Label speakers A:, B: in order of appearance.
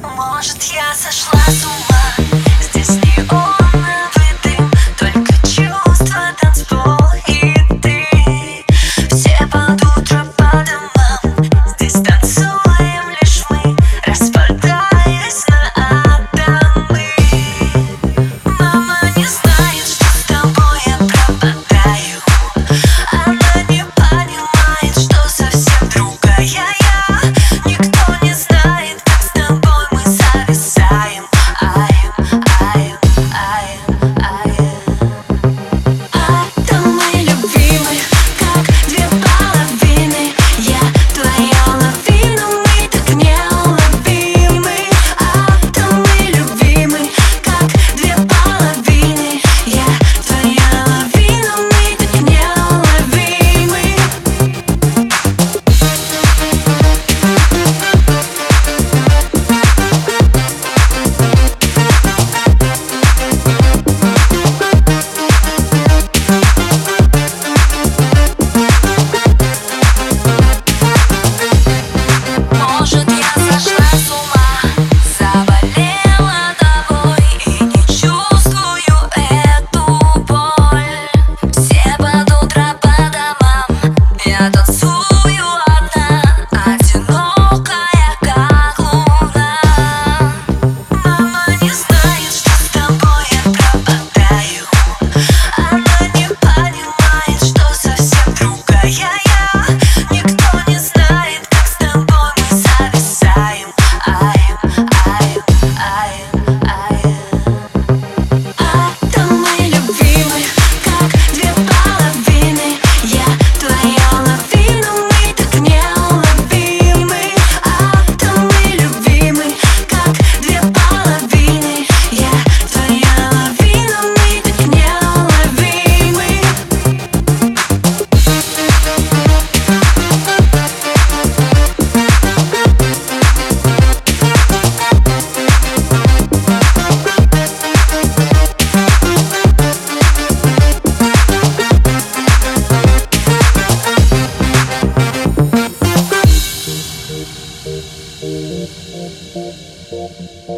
A: Может я сошла с ума? Здесь неоновый